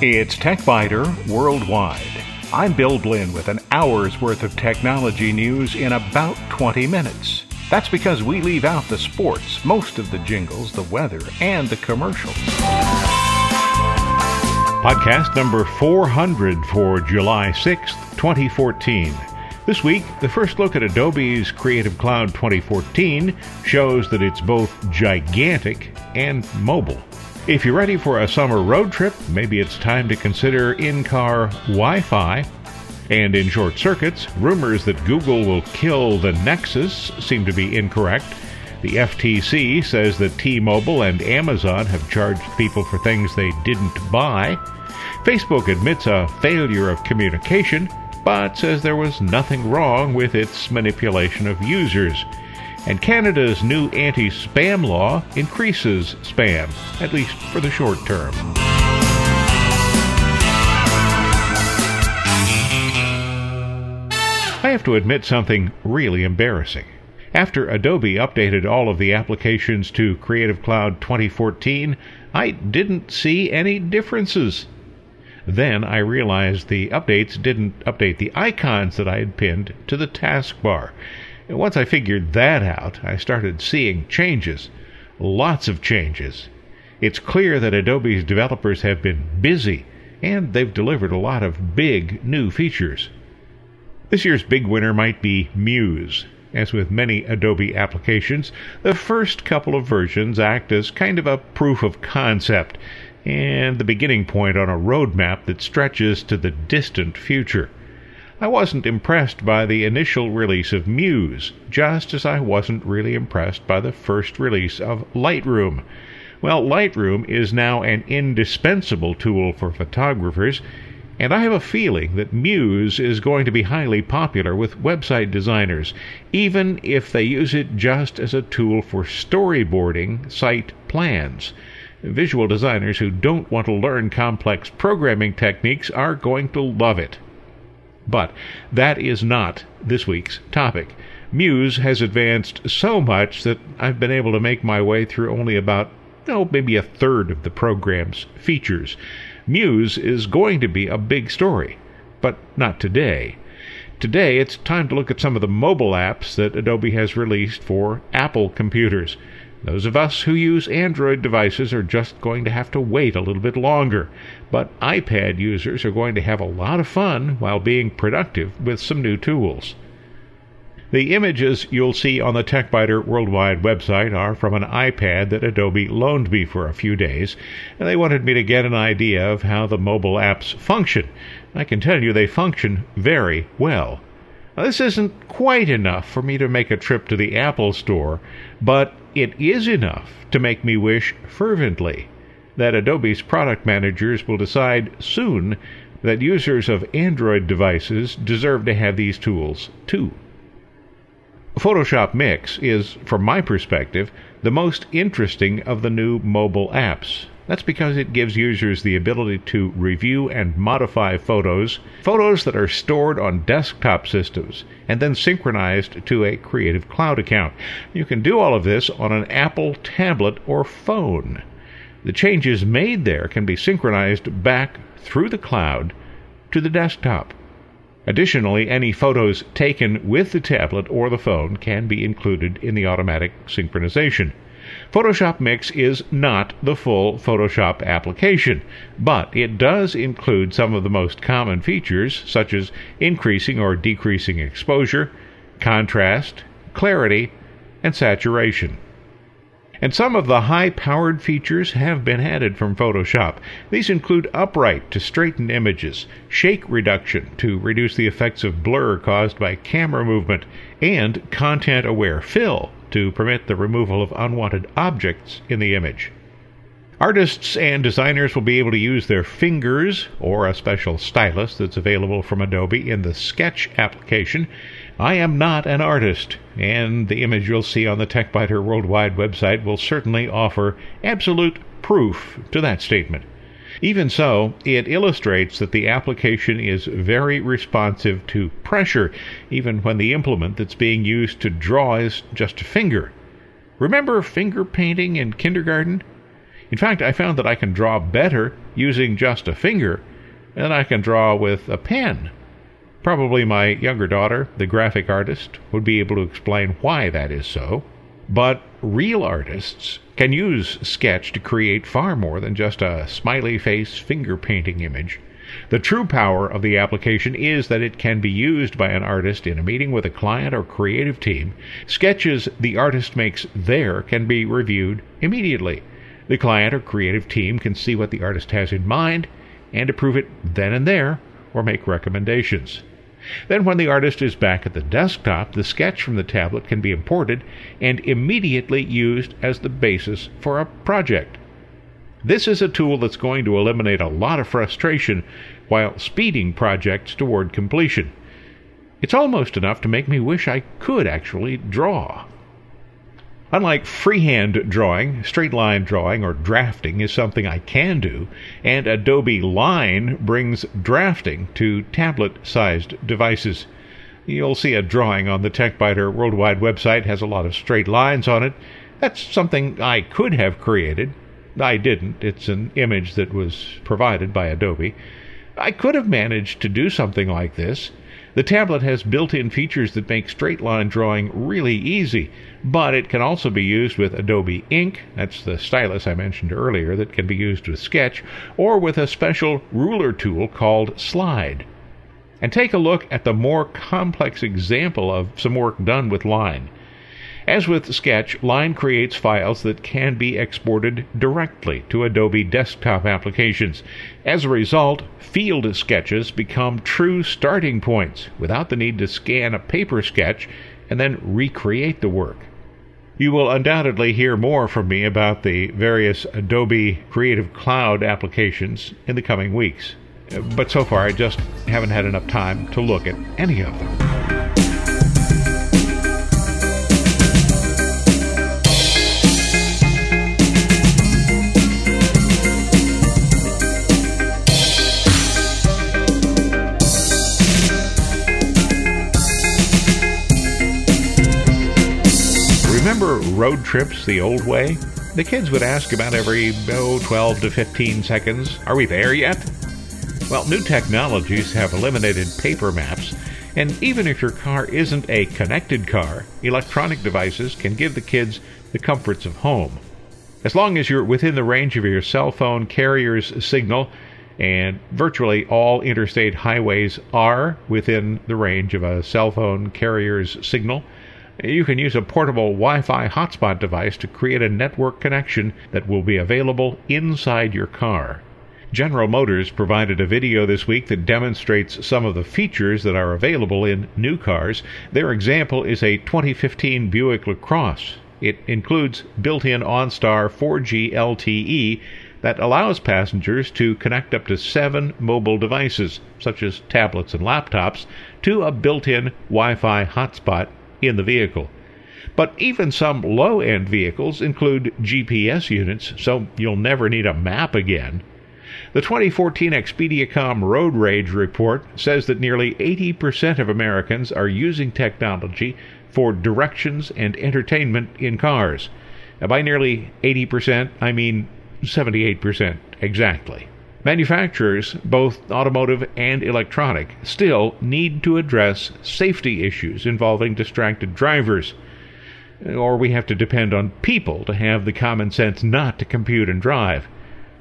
It's TechByter Worldwide. I'm Bill Blinn with an hour's worth of technology news in about 20 minutes. That's because we leave out the sports, most of the jingles, the weather, and the commercials. Podcast number 400 for July 6th, 2014. This week, the first look at Adobe's Creative Cloud 2014 shows that it's both gigantic and mobile. If you're ready for a summer road trip, maybe it's time to consider in car Wi Fi. And in short circuits, rumors that Google will kill the Nexus seem to be incorrect. The FTC says that T Mobile and Amazon have charged people for things they didn't buy. Facebook admits a failure of communication, but says there was nothing wrong with its manipulation of users. And Canada's new anti spam law increases spam, at least for the short term. I have to admit something really embarrassing. After Adobe updated all of the applications to Creative Cloud 2014, I didn't see any differences. Then I realized the updates didn't update the icons that I had pinned to the taskbar. Once I figured that out, I started seeing changes. Lots of changes. It's clear that Adobe's developers have been busy, and they've delivered a lot of big new features. This year's big winner might be Muse. As with many Adobe applications, the first couple of versions act as kind of a proof of concept and the beginning point on a roadmap that stretches to the distant future. I wasn't impressed by the initial release of Muse, just as I wasn't really impressed by the first release of Lightroom. Well, Lightroom is now an indispensable tool for photographers, and I have a feeling that Muse is going to be highly popular with website designers, even if they use it just as a tool for storyboarding site plans. Visual designers who don't want to learn complex programming techniques are going to love it. But that is not this week's topic. Muse has advanced so much that I've been able to make my way through only about, oh, maybe a third of the program's features. Muse is going to be a big story, but not today. Today, it's time to look at some of the mobile apps that Adobe has released for Apple computers. Those of us who use Android devices are just going to have to wait a little bit longer, but iPad users are going to have a lot of fun while being productive with some new tools. The images you'll see on the TechByter Worldwide website are from an iPad that Adobe loaned me for a few days, and they wanted me to get an idea of how the mobile apps function. I can tell you they function very well. Now, this isn't quite enough for me to make a trip to the Apple Store, but it is enough to make me wish fervently that Adobe's product managers will decide soon that users of Android devices deserve to have these tools too. Photoshop Mix is, from my perspective, the most interesting of the new mobile apps. That's because it gives users the ability to review and modify photos, photos that are stored on desktop systems and then synchronized to a Creative Cloud account. You can do all of this on an Apple tablet or phone. The changes made there can be synchronized back through the cloud to the desktop. Additionally, any photos taken with the tablet or the phone can be included in the automatic synchronization. Photoshop Mix is not the full Photoshop application, but it does include some of the most common features, such as increasing or decreasing exposure, contrast, clarity, and saturation. And some of the high powered features have been added from Photoshop. These include upright to straighten images, shake reduction to reduce the effects of blur caused by camera movement, and content aware fill to permit the removal of unwanted objects in the image. Artists and designers will be able to use their fingers or a special stylus that's available from Adobe in the Sketch application. I am not an artist, and the image you'll see on the TechByter Worldwide website will certainly offer absolute proof to that statement. Even so, it illustrates that the application is very responsive to pressure, even when the implement that's being used to draw is just a finger. Remember finger painting in kindergarten? In fact, I found that I can draw better using just a finger than I can draw with a pen. Probably my younger daughter, the graphic artist, would be able to explain why that is so. But real artists can use Sketch to create far more than just a smiley face finger painting image. The true power of the application is that it can be used by an artist in a meeting with a client or creative team. Sketches the artist makes there can be reviewed immediately. The client or creative team can see what the artist has in mind and approve it then and there or make recommendations. Then, when the artist is back at the desktop, the sketch from the tablet can be imported and immediately used as the basis for a project. This is a tool that's going to eliminate a lot of frustration while speeding projects toward completion. It's almost enough to make me wish I could actually draw. Unlike freehand drawing, straight line drawing or drafting is something I can do, and Adobe Line brings drafting to tablet sized devices. You'll see a drawing on the TechByter Worldwide website has a lot of straight lines on it. That's something I could have created. I didn't. It's an image that was provided by Adobe. I could have managed to do something like this. The tablet has built in features that make straight line drawing really easy, but it can also be used with Adobe Ink, that's the stylus I mentioned earlier that can be used with Sketch, or with a special ruler tool called Slide. And take a look at the more complex example of some work done with Line. As with Sketch, Line creates files that can be exported directly to Adobe desktop applications. As a result, field sketches become true starting points without the need to scan a paper sketch and then recreate the work. You will undoubtedly hear more from me about the various Adobe Creative Cloud applications in the coming weeks. But so far, I just haven't had enough time to look at any of them. Road trips the old way? The kids would ask about every, oh, 12 to 15 seconds, Are we there yet? Well, new technologies have eliminated paper maps, and even if your car isn't a connected car, electronic devices can give the kids the comforts of home. As long as you're within the range of your cell phone carrier's signal, and virtually all interstate highways are within the range of a cell phone carrier's signal, you can use a portable Wi Fi hotspot device to create a network connection that will be available inside your car. General Motors provided a video this week that demonstrates some of the features that are available in new cars. Their example is a 2015 Buick LaCrosse. It includes built in OnStar 4G LTE that allows passengers to connect up to seven mobile devices, such as tablets and laptops, to a built in Wi Fi hotspot in the vehicle. But even some low end vehicles include GPS units, so you'll never need a map again. The 2014 Expedia.com Road Rage report says that nearly 80% of Americans are using technology for directions and entertainment in cars. By nearly 80%, I mean 78% exactly. Manufacturers, both automotive and electronic, still need to address safety issues involving distracted drivers. Or we have to depend on people to have the common sense not to compute and drive.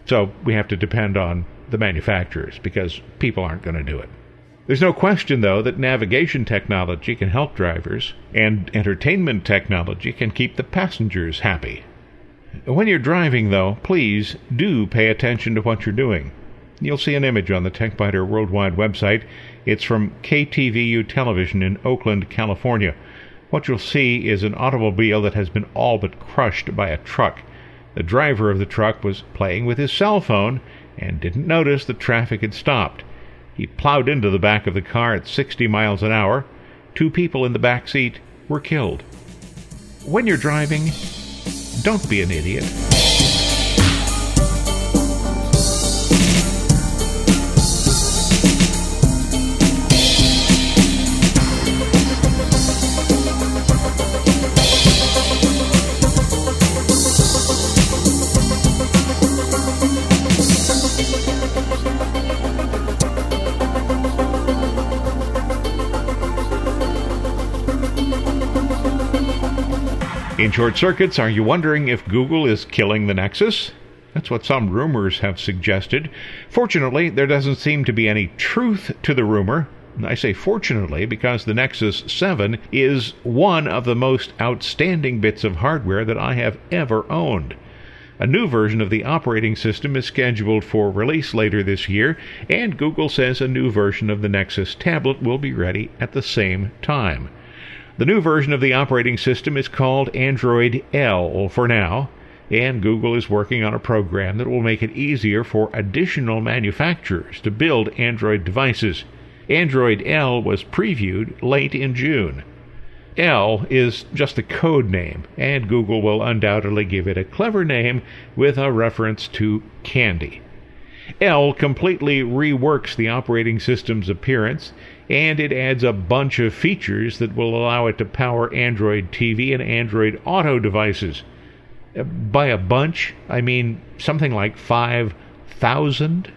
So we have to depend on the manufacturers because people aren't going to do it. There's no question, though, that navigation technology can help drivers, and entertainment technology can keep the passengers happy. When you're driving, though, please do pay attention to what you're doing. You'll see an image on the TechByter Worldwide website. It's from KTVU Television in Oakland, California. What you'll see is an automobile that has been all but crushed by a truck. The driver of the truck was playing with his cell phone and didn't notice the traffic had stopped. He plowed into the back of the car at 60 miles an hour. Two people in the back seat were killed. When you're driving, don't be an idiot. In short circuits, are you wondering if Google is killing the Nexus? That's what some rumors have suggested. Fortunately, there doesn't seem to be any truth to the rumor. I say fortunately because the Nexus 7 is one of the most outstanding bits of hardware that I have ever owned. A new version of the operating system is scheduled for release later this year, and Google says a new version of the Nexus tablet will be ready at the same time. The new version of the operating system is called Android L for now, and Google is working on a program that will make it easier for additional manufacturers to build Android devices. Android L was previewed late in June. L is just a code name, and Google will undoubtedly give it a clever name with a reference to candy. L completely reworks the operating system's appearance, and it adds a bunch of features that will allow it to power Android TV and Android Auto devices. Uh, by a bunch, I mean something like 5,000.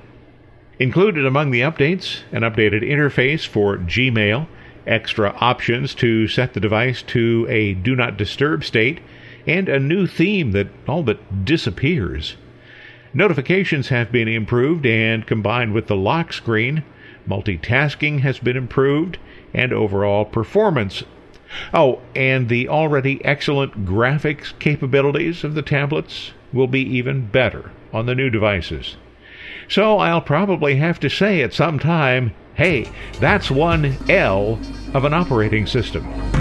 Included among the updates, an updated interface for Gmail, extra options to set the device to a do not disturb state, and a new theme that all but disappears. Notifications have been improved and combined with the lock screen. Multitasking has been improved, and overall performance. Oh, and the already excellent graphics capabilities of the tablets will be even better on the new devices. So I'll probably have to say at some time, hey, that's one L of an operating system.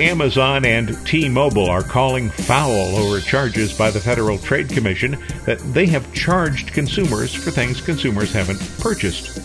Amazon and T Mobile are calling foul over charges by the Federal Trade Commission that they have charged consumers for things consumers haven't purchased.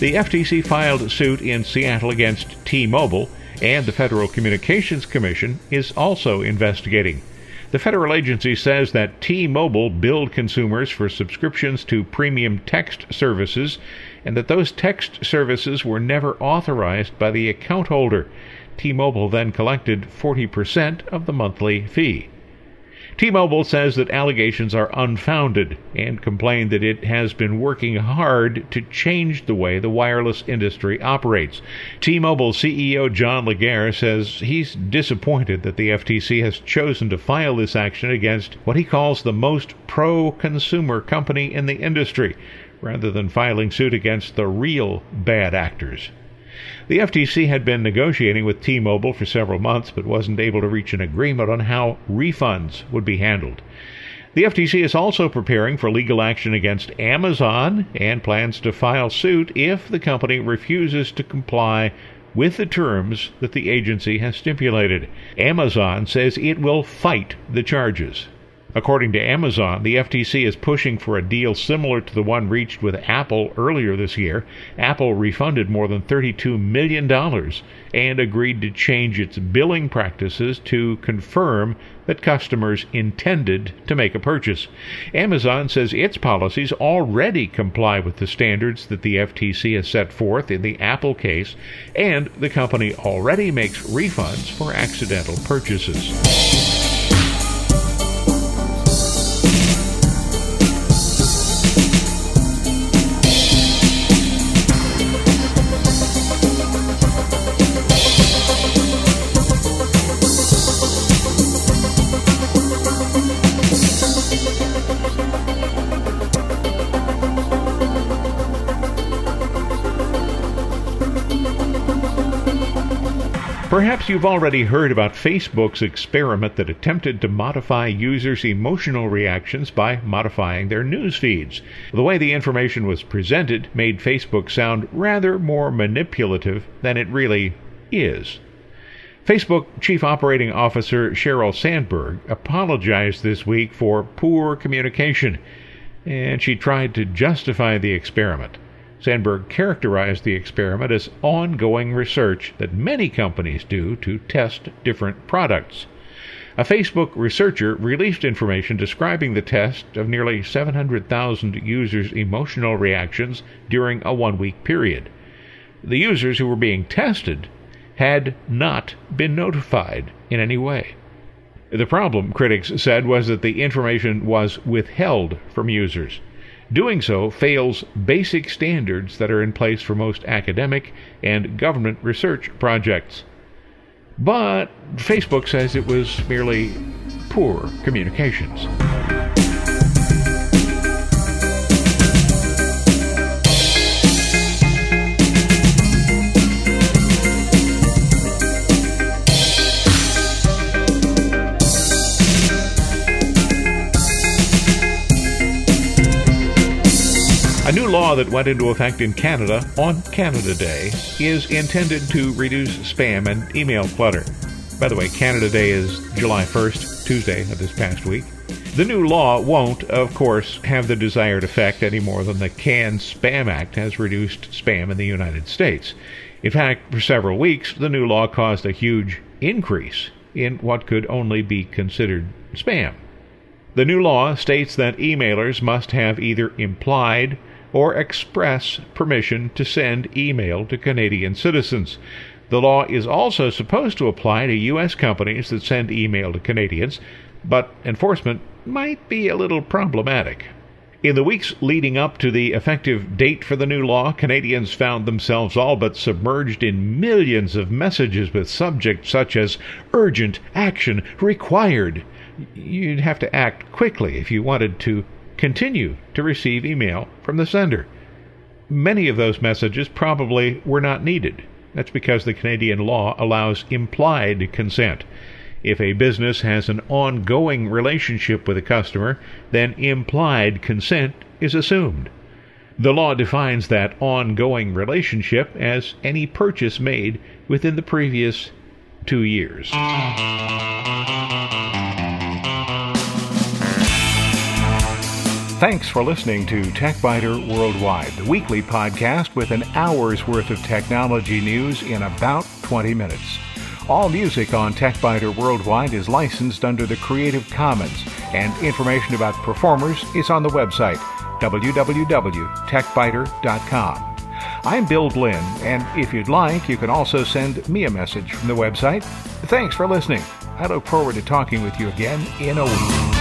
The FTC filed suit in Seattle against T Mobile, and the Federal Communications Commission is also investigating. The federal agency says that T Mobile billed consumers for subscriptions to premium text services and that those text services were never authorized by the account holder. T-Mobile then collected 40% of the monthly fee. T-Mobile says that allegations are unfounded and complained that it has been working hard to change the way the wireless industry operates. T-Mobile CEO John Legere says he's disappointed that the FTC has chosen to file this action against what he calls the most pro-consumer company in the industry rather than filing suit against the real bad actors. The FTC had been negotiating with T Mobile for several months but wasn't able to reach an agreement on how refunds would be handled. The FTC is also preparing for legal action against Amazon and plans to file suit if the company refuses to comply with the terms that the agency has stipulated. Amazon says it will fight the charges. According to Amazon, the FTC is pushing for a deal similar to the one reached with Apple earlier this year. Apple refunded more than $32 million and agreed to change its billing practices to confirm that customers intended to make a purchase. Amazon says its policies already comply with the standards that the FTC has set forth in the Apple case, and the company already makes refunds for accidental purchases. Perhaps you've already heard about Facebook's experiment that attempted to modify users' emotional reactions by modifying their news feeds. The way the information was presented made Facebook sound rather more manipulative than it really is. Facebook Chief Operating Officer Sheryl Sandberg apologized this week for poor communication, and she tried to justify the experiment. Sandberg characterized the experiment as ongoing research that many companies do to test different products. A Facebook researcher released information describing the test of nearly 700,000 users' emotional reactions during a one week period. The users who were being tested had not been notified in any way. The problem, critics said, was that the information was withheld from users. Doing so fails basic standards that are in place for most academic and government research projects. But Facebook says it was merely poor communications. New law that went into effect in Canada on Canada Day is intended to reduce spam and email clutter. By the way, Canada Day is July 1st, Tuesday of this past week. The new law won't, of course, have the desired effect any more than the CAN Spam Act has reduced spam in the United States. In fact, for several weeks, the new law caused a huge increase in what could only be considered spam. The new law states that emailers must have either implied or express permission to send email to Canadian citizens. The law is also supposed to apply to U.S. companies that send email to Canadians, but enforcement might be a little problematic. In the weeks leading up to the effective date for the new law, Canadians found themselves all but submerged in millions of messages with subjects such as urgent action required. You'd have to act quickly if you wanted to continue to receive email from the sender. Many of those messages probably were not needed. That's because the Canadian law allows implied consent. If a business has an ongoing relationship with a customer, then implied consent is assumed. The law defines that ongoing relationship as any purchase made within the previous two years. Thanks for listening to TechByter Worldwide, the weekly podcast with an hour's worth of technology news in about 20 minutes. All music on TechByter Worldwide is licensed under the Creative Commons, and information about performers is on the website www.techbyter.com. I'm Bill Blinn, and if you'd like, you can also send me a message from the website. Thanks for listening. I look forward to talking with you again in a week.